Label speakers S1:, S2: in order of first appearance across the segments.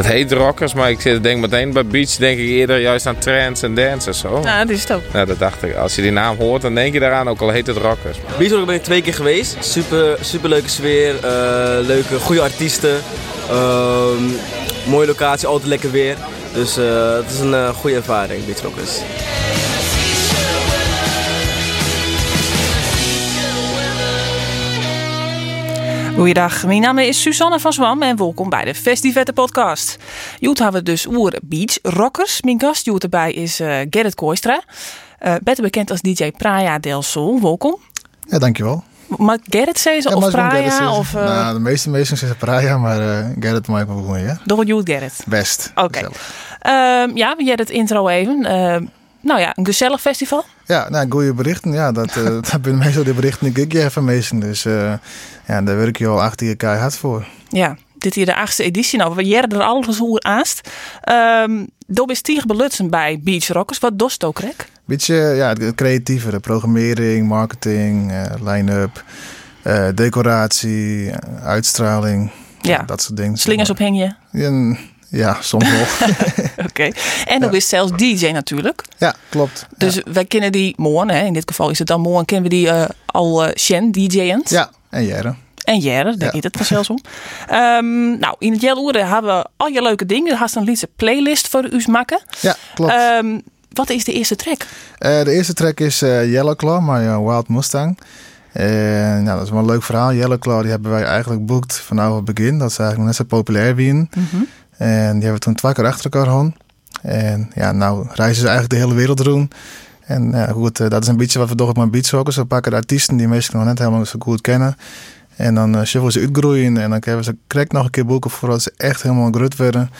S1: Het heet rockers, maar ik zit- denk meteen bij beach denk ik eerder juist aan trance en dance en zo.
S2: Ja, dat is het ook.
S1: Nou, dat dacht ik. Als je die naam hoort, dan denk je daaraan, ook al heet het rockers.
S3: Beachrock ben ik twee keer geweest. Super, super leuke sfeer, eh, leuke, goede artiesten. Ehm, mooie locatie, altijd lekker weer. Dus eh, het is een eh, goede ervaring, Beachrockers.
S2: Goeiedag, mijn naam is Susanne van Zwam en welkom bij de Festivette podcast. Joet hebben we dus oer Beach Rockers. Mijn gast Joet erbij is eh, Gerrit Kooistra. Eh beter bekend als DJ Praia del Sol. Welkom.
S4: Ja, dankjewel.
S2: Maar Gerrit zei ze
S4: Ja,
S2: of Praia of uh,
S4: Nou, de meeste mensen zeggen Praia, maar eh Gerrit mag ik wel gewoon, ja?
S2: door Joet Gerrit.
S4: Best.
S2: Oké.
S4: Gezellig.
S2: Ehm, ja, we het intro even. Ehm, nou ja, een gezellig festival.
S4: Ja, nou, goede berichten. Ja, dat, eh dat zijn meestal de berichten die ik je van meesten. Dus eh, ja, daar werk je al achter je keihard voor.
S2: Ja, dit hier de achtste editie. Nou, we jaren er alles hoe aast. Um, Dob is Tieg belutsen bij Beach Rockers. Wat dost ook, Rek?
S4: Beetje, ja, het creatievere. Programmering, marketing, eh, line-up, decoratie, uitstraling.
S2: Ja.
S4: Dat soort dingen.
S2: Slingers op hengje.
S4: Ja, ja, soms wel.
S2: Oké. En dan is zelfs DJ natuurlijk.
S4: ja, klopt.
S2: Dus wij kennen die morgen, hè. in dit geval is het dan morgen, kennen we die eh, al uh, Shen DJ'end.
S4: Ja, en Jere.
S2: En Jere, denk
S4: Ja.
S2: het vanzelfs om. Ehm, nou, in het Jelloeren hebben we al je leuke dingen. Er had een liedse playlist voor u maken.
S4: Ja, klopt.
S2: Ehm, wat is de eerste track?
S4: Eh, de eerste track is eh, Yellow Claw, maar Wild Mustang. Nou, dat is wel een leuk verhaal. Yellow Claw die hebben wij eigenlijk boekt vanaf het begin. Dat is eigenlijk net zo populair wie En die hebben we toen twee keer achter elkaar gehad. En ja, nou reizen ze eigenlijk de hele wereld doen. En ja, goed, eh, dat is een beetje wat we toch op mijn beats ook. Ze pakken de artiesten die meestal nog net helemaal zo goed kennen. En dan uh, shuffelen ze uitgroeien. En dan we ze correct nog een keer boeken voordat ze echt helemaal grut werden.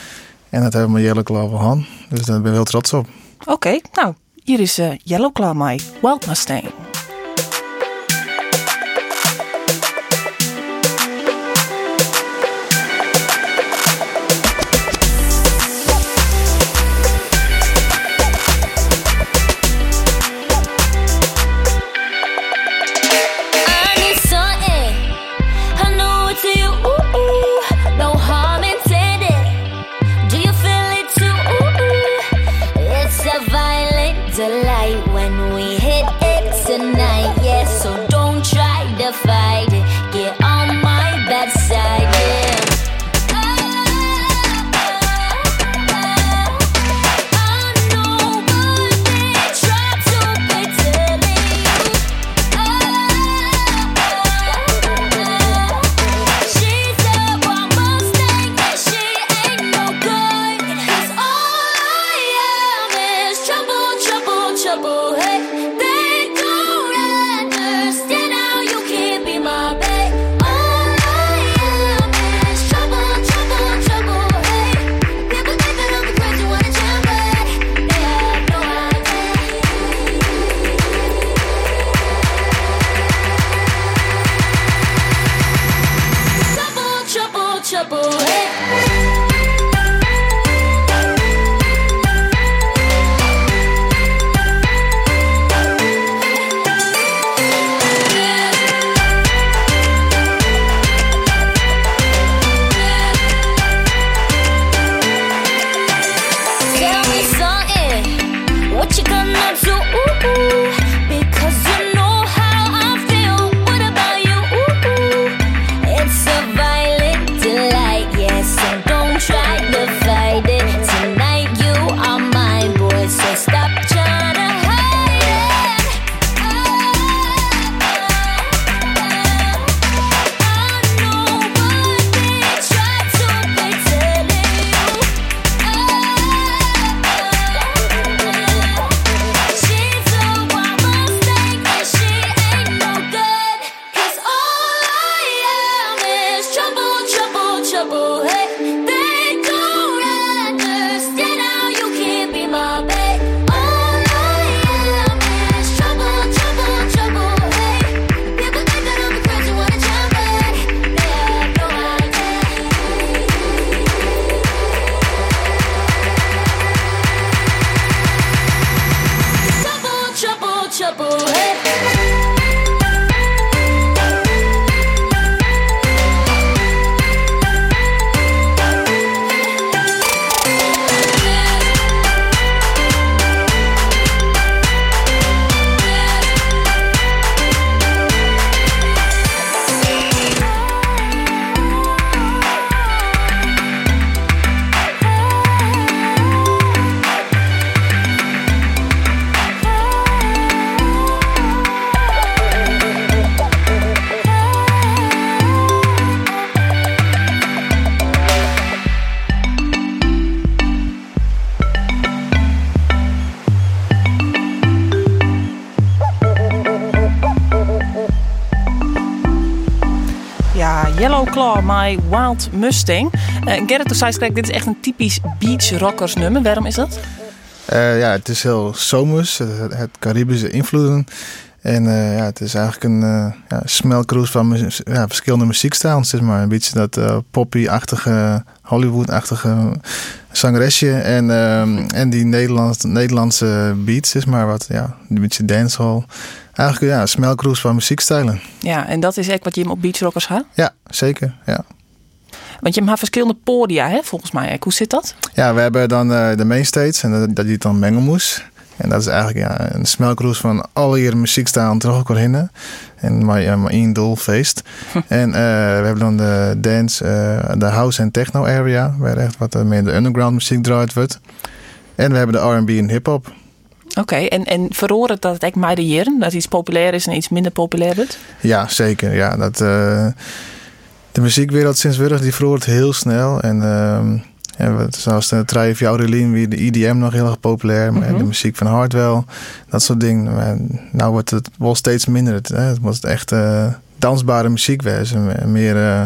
S4: En dat hebben we wel gehad. Dus daar ben ik heel trots op.
S2: Oké, nou, hier is uh, Yellow Claw My Wild Mustang. My Wild Mustang. Uh, Gerrit, ik, dit is echt een typisch beach rockers nummer. Waarom is dat?
S4: Eh, ja, het is heel zomers, het, Caribische invloeden. En eh, ja, het is eigenlijk een uh, ja, van ja, verschillende muziekstijlen, zeg maar. Een beetje dat uh, poppy-achtige, Hollywood-achtige zangeresje. En, uh, en die Nederlands, Nederlandse beats, zeg maar. Wat, ja, een beetje dancehall. Eigenlijk ja, een smelkroes van muziekstijlen.
S2: Ja, en dat is echt wat je hem op Beach Rockers gaat?
S4: Ja, zeker, ja.
S2: Want je hebt verschillende podia, hè, volgens mij. Hoe zit dat?
S4: Ja, we hebben dan de mainstage en dat, dat die dan mengelmoes. En dat is eigenlijk ja, een smelkroes van alle hier muziekstijlen terug elkaar heen. En maar, ja, maar één doel, feest. en uh, we hebben dan de dance, uh, de house en techno area. Waar echt wat meer de underground muziek draait wordt. En we hebben de R&B en hip-hop.
S2: Oké, okay, en, en dat het echt meideren? Dat iets populair is en iets minder populair wordt?
S4: Ja, zeker. Ja, dat, uh, de muziekwereld sinds Wurg die verhoort heel snel. En ehm, ja, zoals de Triumph Jaurelien, wie de IDM nog heel erg populair. Mm -hmm. De muziek van Hardwell, dat soort dingen. Maar nou wordt het wel steeds minder. Het, hè, het wordt echt uh, dansbare muziek wezen. Meer uh,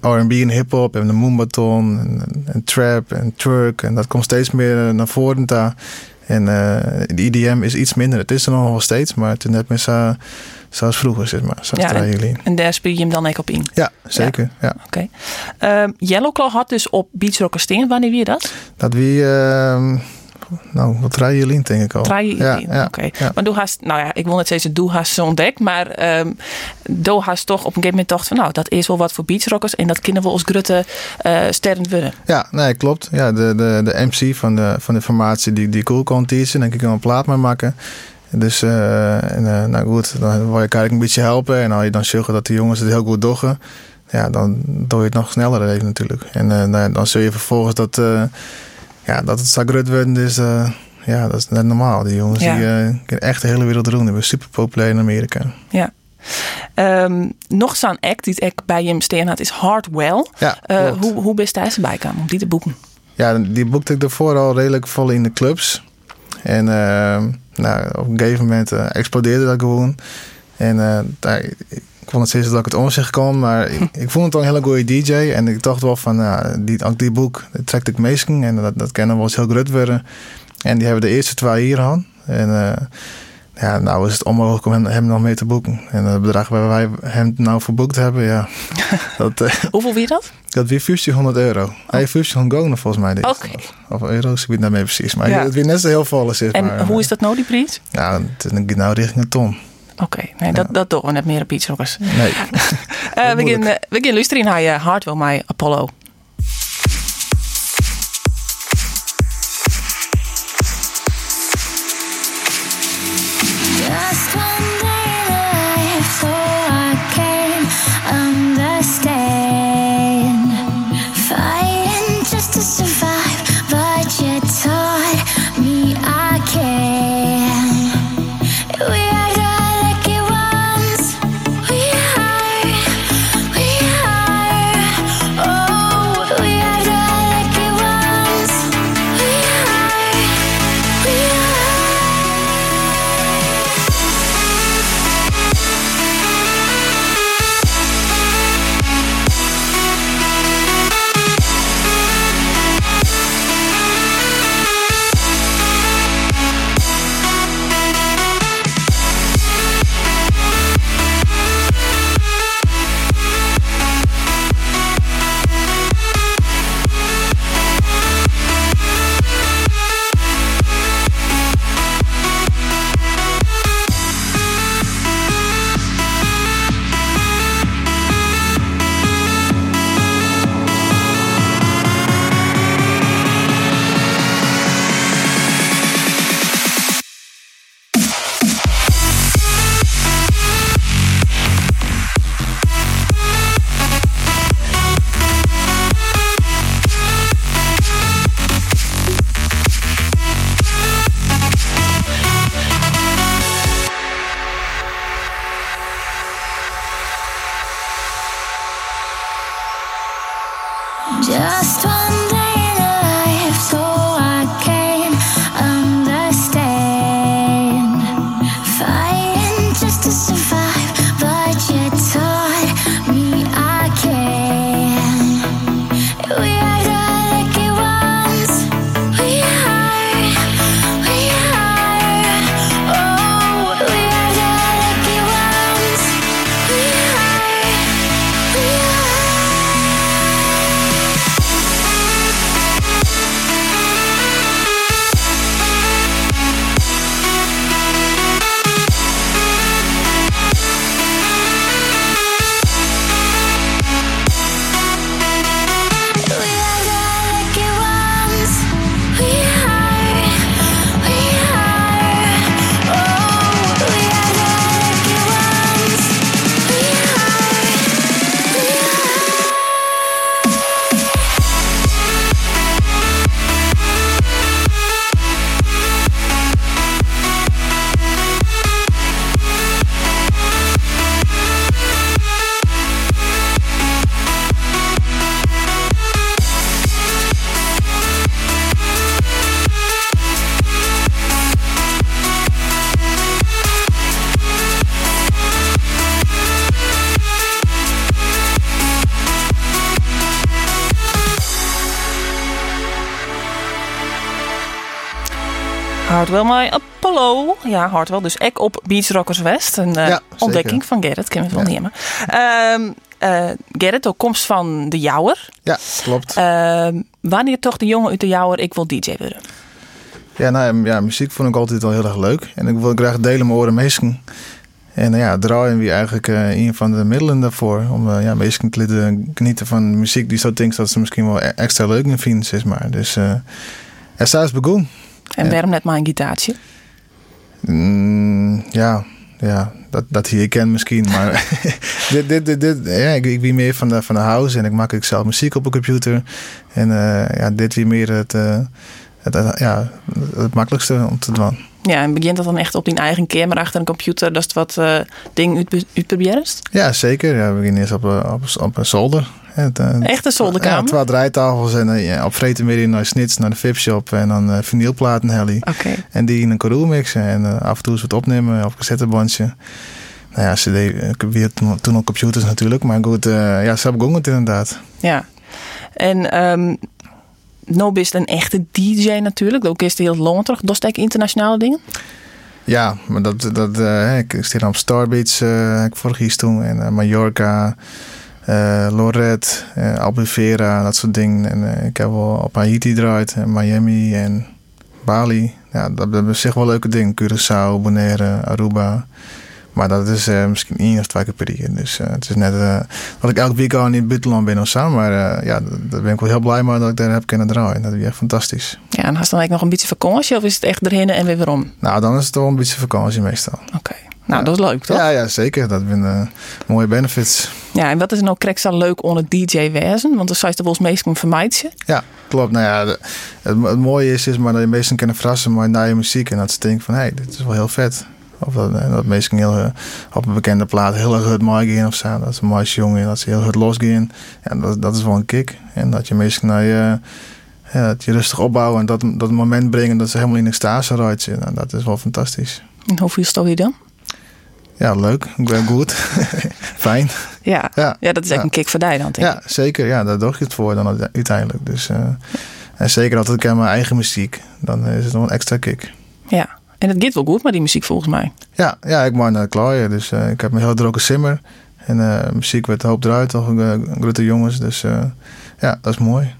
S4: R&B en hip-hop en de moombaton en, en, trap en twerk. En dat komt steeds meer naar voren daar. En uh, de IDM is iets minder. Het is er nog wel steeds, maar het is net meer zo, zoals vroeger, zeg maar. Zoals
S2: ja, en, en, daar speel je hem dan ook op in?
S4: Ja, zeker. Ja.
S2: Oké. Okay. Uh, Yellowclaw had dus op Beach Rocker Steen. Wanneer wie dat?
S4: Dat wie... Uh, nou, wat rij je in, denk ik al.
S2: Rij je
S4: ja,
S2: ja, oké. Ja. Maar doe haast, nou ja, ik wil net zeggen, doe haast zo ontdekt. Maar um, doe haast toch op een gegeven moment dacht van, nou, dat is wel wat voor beachrockers. En dat kunnen we als grutte uh, sterren willen.
S4: Ja, nee, klopt. Ja, de, de, de MC van de, van de formatie die, die cool kon teachen. denk ik kan een plaat mee maken. Dus, uh, en, uh, nou goed, dan wil je eigenlijk een beetje helpen. En als je dan zorgen dat de jongens het heel goed doggen. Ja, dan doe je het nog sneller even natuurlijk. En nou, dan zul je vervolgens dat ja, dat het Zagrut wordt, is, uh, ja, dat is net normaal. Die jongens ja. die uh, echt de hele wereld doen. Die zijn super populair in Amerika.
S2: Ja. Um, nog zo'n act die ik bij hem steen had is Hardwell.
S4: Ja,
S2: uh, hoe, hoe best daar ze bij om die te boeken?
S4: Ja, die boekte ik ervoor al redelijk vol in de clubs. En nou, op een gegeven moment explodeerde dat gewoon. En daar, ik vond het steeds dat ik het omzicht kon, maar ik, ik vond het al een hele goede DJ. En ik dacht wel van, die, ook die boek trekt ik meestal. En dat, dat kennen we wel eens heel groot worden. En die hebben de eerste twee hier gehad. En uh, ja, nou is het onmogelijk om hem, hem, nog mee te boeken. En het bedrag waar wij hem nou verboekt hebben, ja.
S2: dat, uh, Hoeveel wie dat?
S4: Dat weer 1500 euro. Oh. Hij heeft 1500 volgens mij.
S2: Oké. Okay.
S4: Of euro's, ik weet niet meer precies. Maar ja. het weer net zo heel vol is.
S2: En
S4: maar,
S2: hoe is dat nou, die prijs?
S4: Ja, het is nou richting een ton.
S2: Oké, okay, nee, ja. dat, dat doen we net meer op iets rockers.
S4: Nee.
S2: uh, we, gaan, uh, we gaan luisteren naar je Hardwell My Apollo. Hardwell mij Apollo. Ja, Hardwell. Dus ek op Beach Rockers West. Een eh,
S4: Ja,
S2: ontdekking van Gerrit. We het wel nemen. Ehm eh, Gerrit, ook komst van de Jouwer.
S4: Ja, klopt.
S2: Ehm, wanneer toch de jongen uit de Jouwer ik wil DJ worden?
S4: Ja, nou, ja, muziek vond ik altijd wel heel erg leuk. En ik wil graag delen mijn oren meesken. En nou ja, draaien wie eigenlijk eh, een van de middelen daarvoor. Om eh, ja, meesken te leren genieten van muziek die zo denkt dat ze misschien wel e- extra leuk in vinden, zeg maar. Dus eh er staat begonnen.
S2: En waarom net maar een gitaartje?
S4: Mm, ja, ja, dat, dat hier ken misschien. Maar dit, dit, dit, dit, ja, ik, ik wie meer van de, van de house en ik maak ik zelf muziek op een computer. En eh, ja, dit wie meer het, eh, het, het- ja, het makkelijkste om te doen.
S2: Ja, en begint dat dan echt op die eigen kamer achter een computer? Dat is wat eh ding uit, uitproberen?
S4: Ja, zeker. Ja, we beginnen eerst op, op, op een zolder. Het, eh,
S2: Echt een zolderkamer?
S4: Ja, twee draaitafels en eh, ja, op vreten meer naar Snits, naar de Vipshop en dan eh vinylplaten helly.
S2: Oké.
S4: En die in een coroo mixen en eh, af en toe eens wat opnemen op cassettebandje. Nou ja, CD, ik weer toen, toen al computers natuurlijk, maar goed, eh, ja, ze hebben het inderdaad.
S2: Ja. En ehm nou bist een echte DJ natuurlijk. Ook is het heel lang terug. Dat is internationale dingen.
S4: Ja, maar dat, dat eh, ik stel op Starbeach, eh heb ik vorig jaar toen, en eh, Mallorca, eh Lorette, eh, Albufeira, dat soort dingen. En eh, ik heb wel op Haiti draait, en Miami en Bali. Ja, dat, dat is echt wel leuke dingen. Curaçao, Bonaire, Aruba. Maar dat is eh, misschien één of twee keer per jaar. Dus eh, het is net eh, dat ik elke week al in het buitenland ben of zo. Maar eh, ja, daar ben ik wel heel blij mee dat ik daar heb kunnen draaien. Dat is echt fantastisch.
S2: Ja, en had dan eigenlijk nog een beetje vakantie of is het echt erheen en weer waarom?
S4: Nou, dan is het wel een beetje vakantie meestal.
S2: Oké. Nou, dat is leuk toch?
S4: Ja, ja, zeker. Dat zijn eh, mooie benefits.
S2: Ja, en wat is nou extra leuk onder DJ wezen? Want dan zei je volgens meestal vermijd je.
S4: Ja, klopt. Nou ja, de- het, het mooie is, is maar dat je mensen kunnen verrassen met naar je muziek. En dat ze denken van, hé, hey, dit is wel heel vet. Of dat, eh, dat mensen heel, eh, op een bekende plaat heel erg hard mooi gaan of zo. Dat ze mooi jongen, dat ze heel hard losgaan. Ja, dat, dat is wel een kick. En dat je mensen naar je, ja, dat je rustig opbouwen en dat, dat moment brengen dat ze helemaal in extase rijden. Nou, dat is wel fantastisch.
S2: En hoeveel stel je dan?
S4: Ja, leuk. Ik ben goed. Fijn.
S2: Ja.
S4: Ja.
S2: ja, dat is echt
S4: Ja.
S2: een kick voor ik.
S4: Ja, zeker. Ja, daar doe je het voor dan uiteindelijk. Dus, eh, en zeker altijd ik aan mijn eigen muziek, dan is het nog een extra kick.
S2: Ja. En het gaat wel goed met die muziek volgens mij.
S4: Ja, ja ik maak naar klaaien. Dus eh, ik heb een heel droge simmer. En eh, muziek werd hoop eruit, toch een grote jongens. Dus ja, dat is mooi.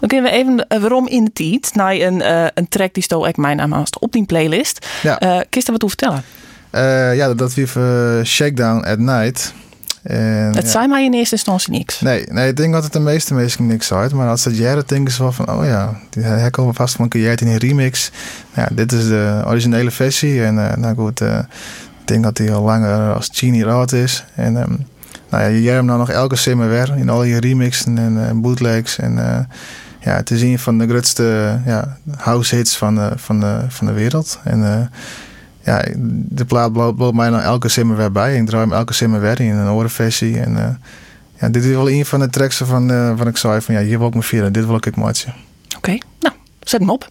S2: Dan kunnen we even waarom in de tijd naar een, een track die stel ik mijn naam haast op die playlist.
S4: Ja.
S2: Kist er wat over vertellen?
S4: Eh, ja, dat was uh, Shakedown at Night. En,
S2: Het
S4: ja.
S2: zei mij in eerste instantie niks.
S4: Nee, nee, ik denk dat het de meeste mensen niks uit. Maar als het jaren denken ze wel van, oh ja, die al vast van een keer in een remix. Ja, dit is de originele versie. En eh, nou goed, eh, ik denk dat die al langer als Genie oud is. En ehm, nou ja, je hebt hem nou nog elke simmer weer in al je remixen en eh, bootlegs. En eh, ja, het is een van de grootste ja, house hits van de, van de, van de wereld. En eh, ja, de plaat bloot mij nou elke simmer weer bij. Ik draai hem elke simmer weer in een orenversie. En eh, ja, dit is wel een van de tracks van, eh van ik zei van ja, hier wil ik me vieren. Dit wil ik matchen.
S2: Oké, nou, zet hem op.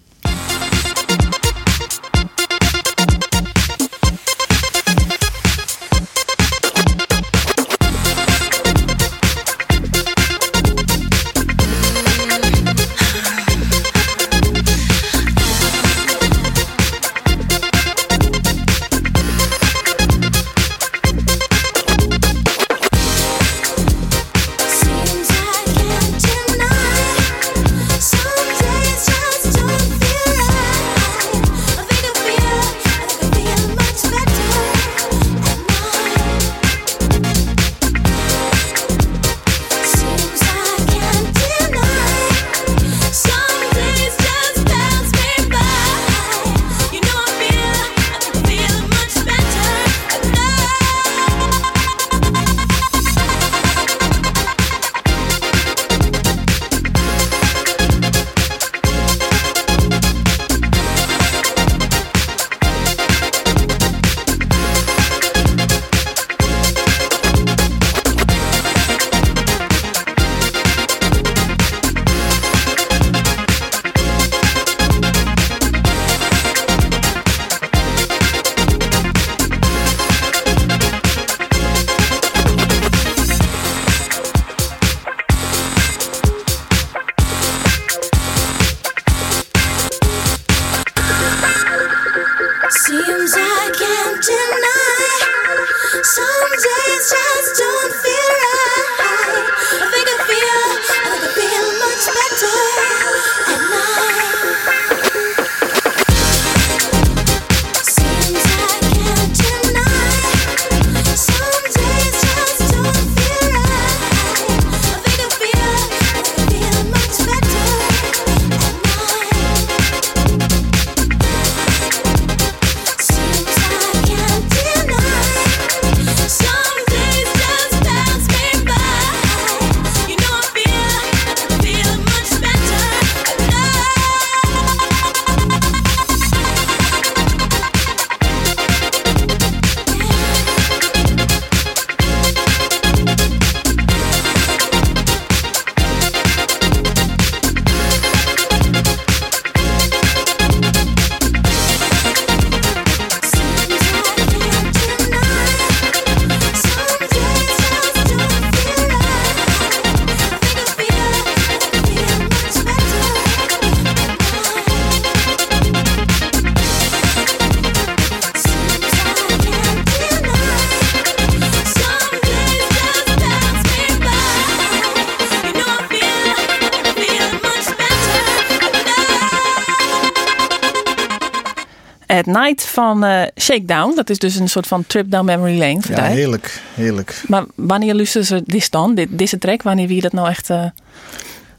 S2: van eh, Shakedown. Dat is dus een soort van trip down memory lane.
S4: Ja, heerlijk, heerlijk.
S2: Maar wanneer luisteren ze dit dan? Dit, deze track, wanneer wie dat nou echt... eh,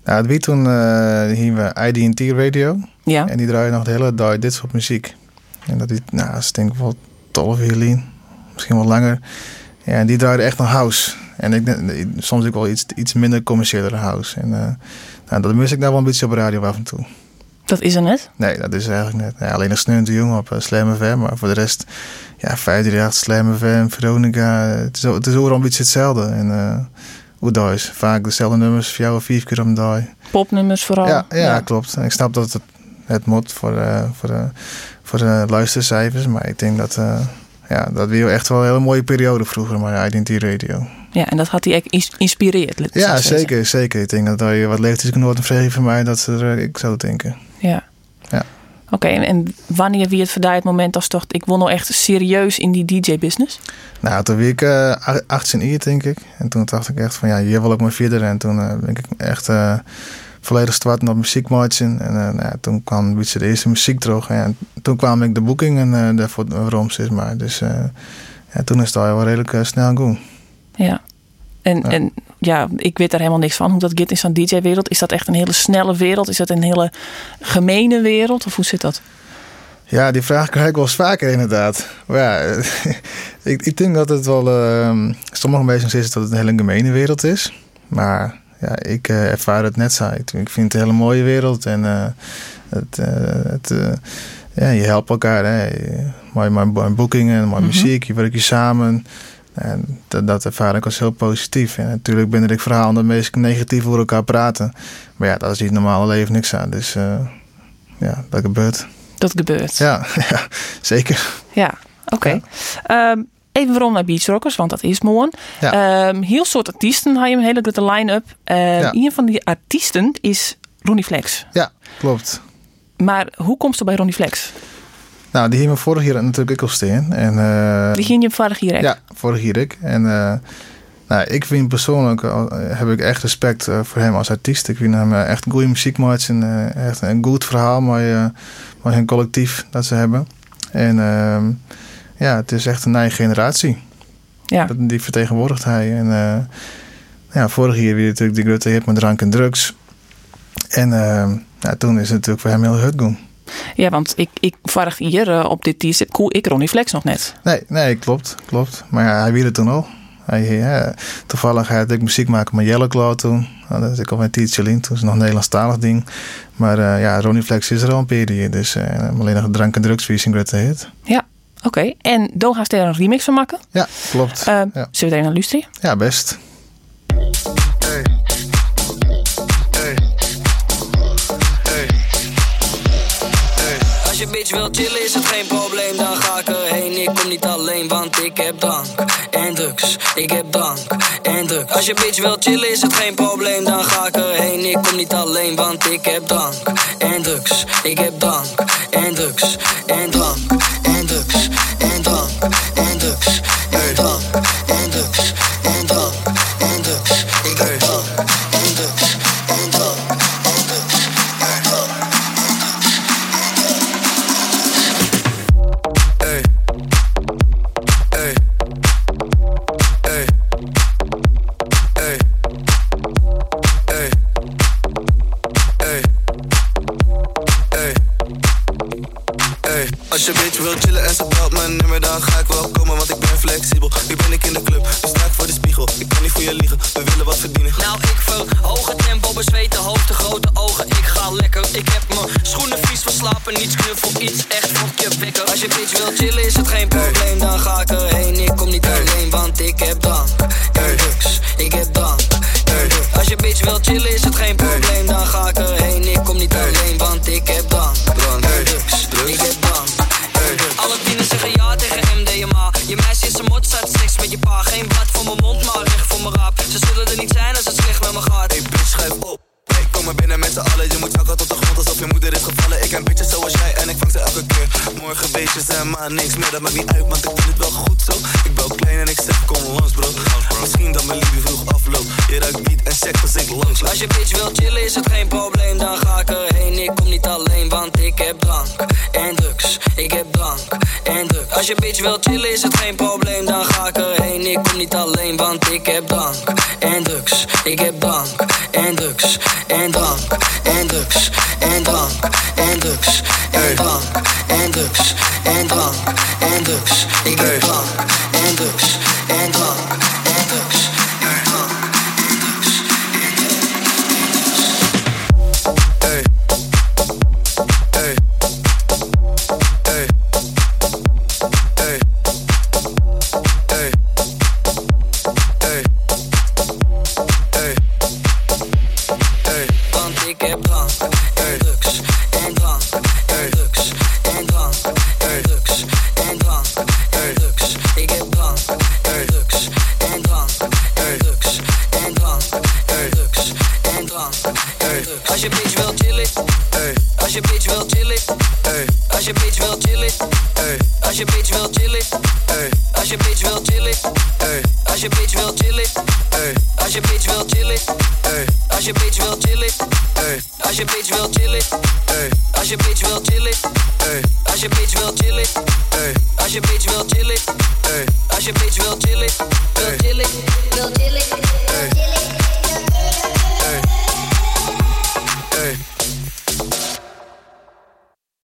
S4: Nou, het wie toen eh hier we IDT Radio.
S2: ja,
S4: En die draaien nog de hele dag dit soort muziek. En dat is, nou, dat denk ik wel 12 uur lang. Misschien wel langer. Ja, en die draaiden echt nog house. En ik, soms ook wel iets, iets minder commerciële house. En eh, nou, dat mis ik daar wel een beetje op radio af en toe.
S2: Dat is er net.
S4: Nee, dat is eigenlijk net. Ja, alleen een sneun te jong op uh, Slam FM. Maar voor de rest, ja, 538, Slam FM, Veronica. Het is, het is overal een beetje hetzelfde. En uh, is. Vaak dezelfde nummers, vier of vijf keer om de dag.
S2: Popnummers vooral.
S4: Ja, ja, klopt. En ik snap dat het, het moet voor, eh, voor, eh, voor de luistercijfers. Maar ik denk dat, eh, ja, dat weer echt wel een hele mooie periode vroeger. Maar Identity Radio.
S2: Ja, en dat had hij echt ik
S4: Ja,
S2: zeggen.
S4: zeker, zeker. Ik denk dat je wat leeftijdsgenoten vragen van mij. Dat ze er, ik zou denken.
S2: Ja.
S4: Ja.
S2: Oké, en, en wanneer wie het vandaag het moment als toch, ik wil nou echt serieus in die DJ-business?
S4: Nou, toen was ik eh 18 jaar, denk ik. En toen dacht ik echt van, ja, hier wil ik maar verder. En toen eh, ben ik echt eh, volledig starten op muziekmarchen. En eh, nou, ja, toen kwam een beetje de eerste muziek terug. En toen kwam ik de boekingen en daarvoor waarom is maar. Dus eh, ja, toen is het al wel redelijk eh, snel gaan.
S2: Ja. En
S4: Ja.
S2: en ja, ik weet daar helemaal niks van hoe dat gaat in zo'n DJ-wereld. Is dat echt een hele snelle wereld? Is dat een hele gemene wereld? Of hoe zit dat?
S4: Ja, die vraag krijg ik wel eens vaker inderdaad. Maar ja, ik, ik denk dat het wel... ehm sommige mensen zeggen dat het een hele gemene wereld is. Maar ja, ik eh, ervaar het net zo. Ik, vind het een hele mooie wereld. En eh, het, eh, het, ja, je helpt elkaar. Hè. Mooi, boekingen, mooi
S2: Mhm.
S4: muziek. Je werkt je samen. En dat, dat ervaar ik als heel positief. En natuurlijk ben ik verhaal dat mensen negatief over elkaar praten. Maar ja, dat is niet het normale leven niks aan. Dus ja, dat gebeurt.
S2: Dat gebeurt.
S4: Ja, ja zeker.
S2: Ja, oké. Ehm, even waarom naar Beach Rockers, want dat is mooi.
S4: Ja.
S2: Ehm, heel soort artiesten had je een hele grote line-up. Ehm,
S4: Ja.
S2: Een van die artiesten is Ronnie Flex.
S4: Ja, klopt.
S2: Maar hoe komt ze bij Ronnie Flex?
S4: Nou, die hier me vorig jaar natuurlijk ook al staan. En, eh,
S2: Die ging je vorig echt?
S4: Ja, vorig jaar ik. En eh, nou, ik vind persoonlijk, eh, heb ik echt respect voor hem als artiest. Ik vind hem echt goede muziek maken. eh, echt een goed verhaal, maar, uh, maar hun collectief dat ze hebben. En ehm, ja, het is echt een nieuwe generatie.
S2: Ja.
S4: Dat, die vertegenwoordigt hij. En eh, ja, vorig jaar weer natuurlijk die grote hit met drank en drugs. En ehm, ja, toen is het natuurlijk voor hem heel hut gaan.
S2: Ja, want ik, ik vorig hier eh, op dit t-shirt cool ik Ronnie Flex nog net.
S4: Nee, nee, klopt, klopt. Maar ja, hij wilde toen al. Hij, ja, toevallig had ik muziek maken met Yellow Claw toen. Nou, dat is ik al een tijdje in. Toen is nog een Nederlandstalig ding. Maar eh, ja, Ronnie Flex is er al een periode. Dus uh, alleen nog drank en drugs wie great hit.
S2: Ja, oké. En Do gaat er een remix van maken?
S4: Ja, klopt.
S2: Uh,
S4: ja.
S2: Zullen we even naar luisteren?
S4: Ja, best.
S5: Hey. Hey. Hey. Hey.
S6: Als je bitch wil chillen is het geen probleem, dan ga ik erheen. Ik kom niet alleen, want ik heb drank en drugs. Ik heb drank en drugs. Als je bitch wil chillen is het geen probleem, dan ga ik erheen. Ik kom niet alleen, want ik heb drank en drugs. Ik heb drank en drugs en drank Nou, ik verhoge tempo, bezweten hoofd, de grote ogen. Ik ga lekker. Ik heb mijn schoenen vies van slapen, niets knuffel, iets echt fokje wekker. Als je bitch wil chillen, is het geen probleem, dan ga ik erheen. Ik kom niet alleen, want ik heb drank drugs. Ik heb drank. Als je bitch wil chillen, is het
S5: Dat maakt niet uit, want ik doe het wel goed zo. Ik bel klein en ik zeg kom langs bro. Misschien dat mijn liefde vroeg afloopt. Je ruikt beat en seks als ik langs.
S6: Als je bitch wil chillen is het geen probleem, dan ga ik erheen. Ik kom niet alleen, want ik heb drank en drugs. Ik heb drank Als je bitch wil chillen is het geen probleem, dan ga ik erheen. Ik kom niet alleen, want ik heb drank en drugs. Ik heb drank en drugs en drank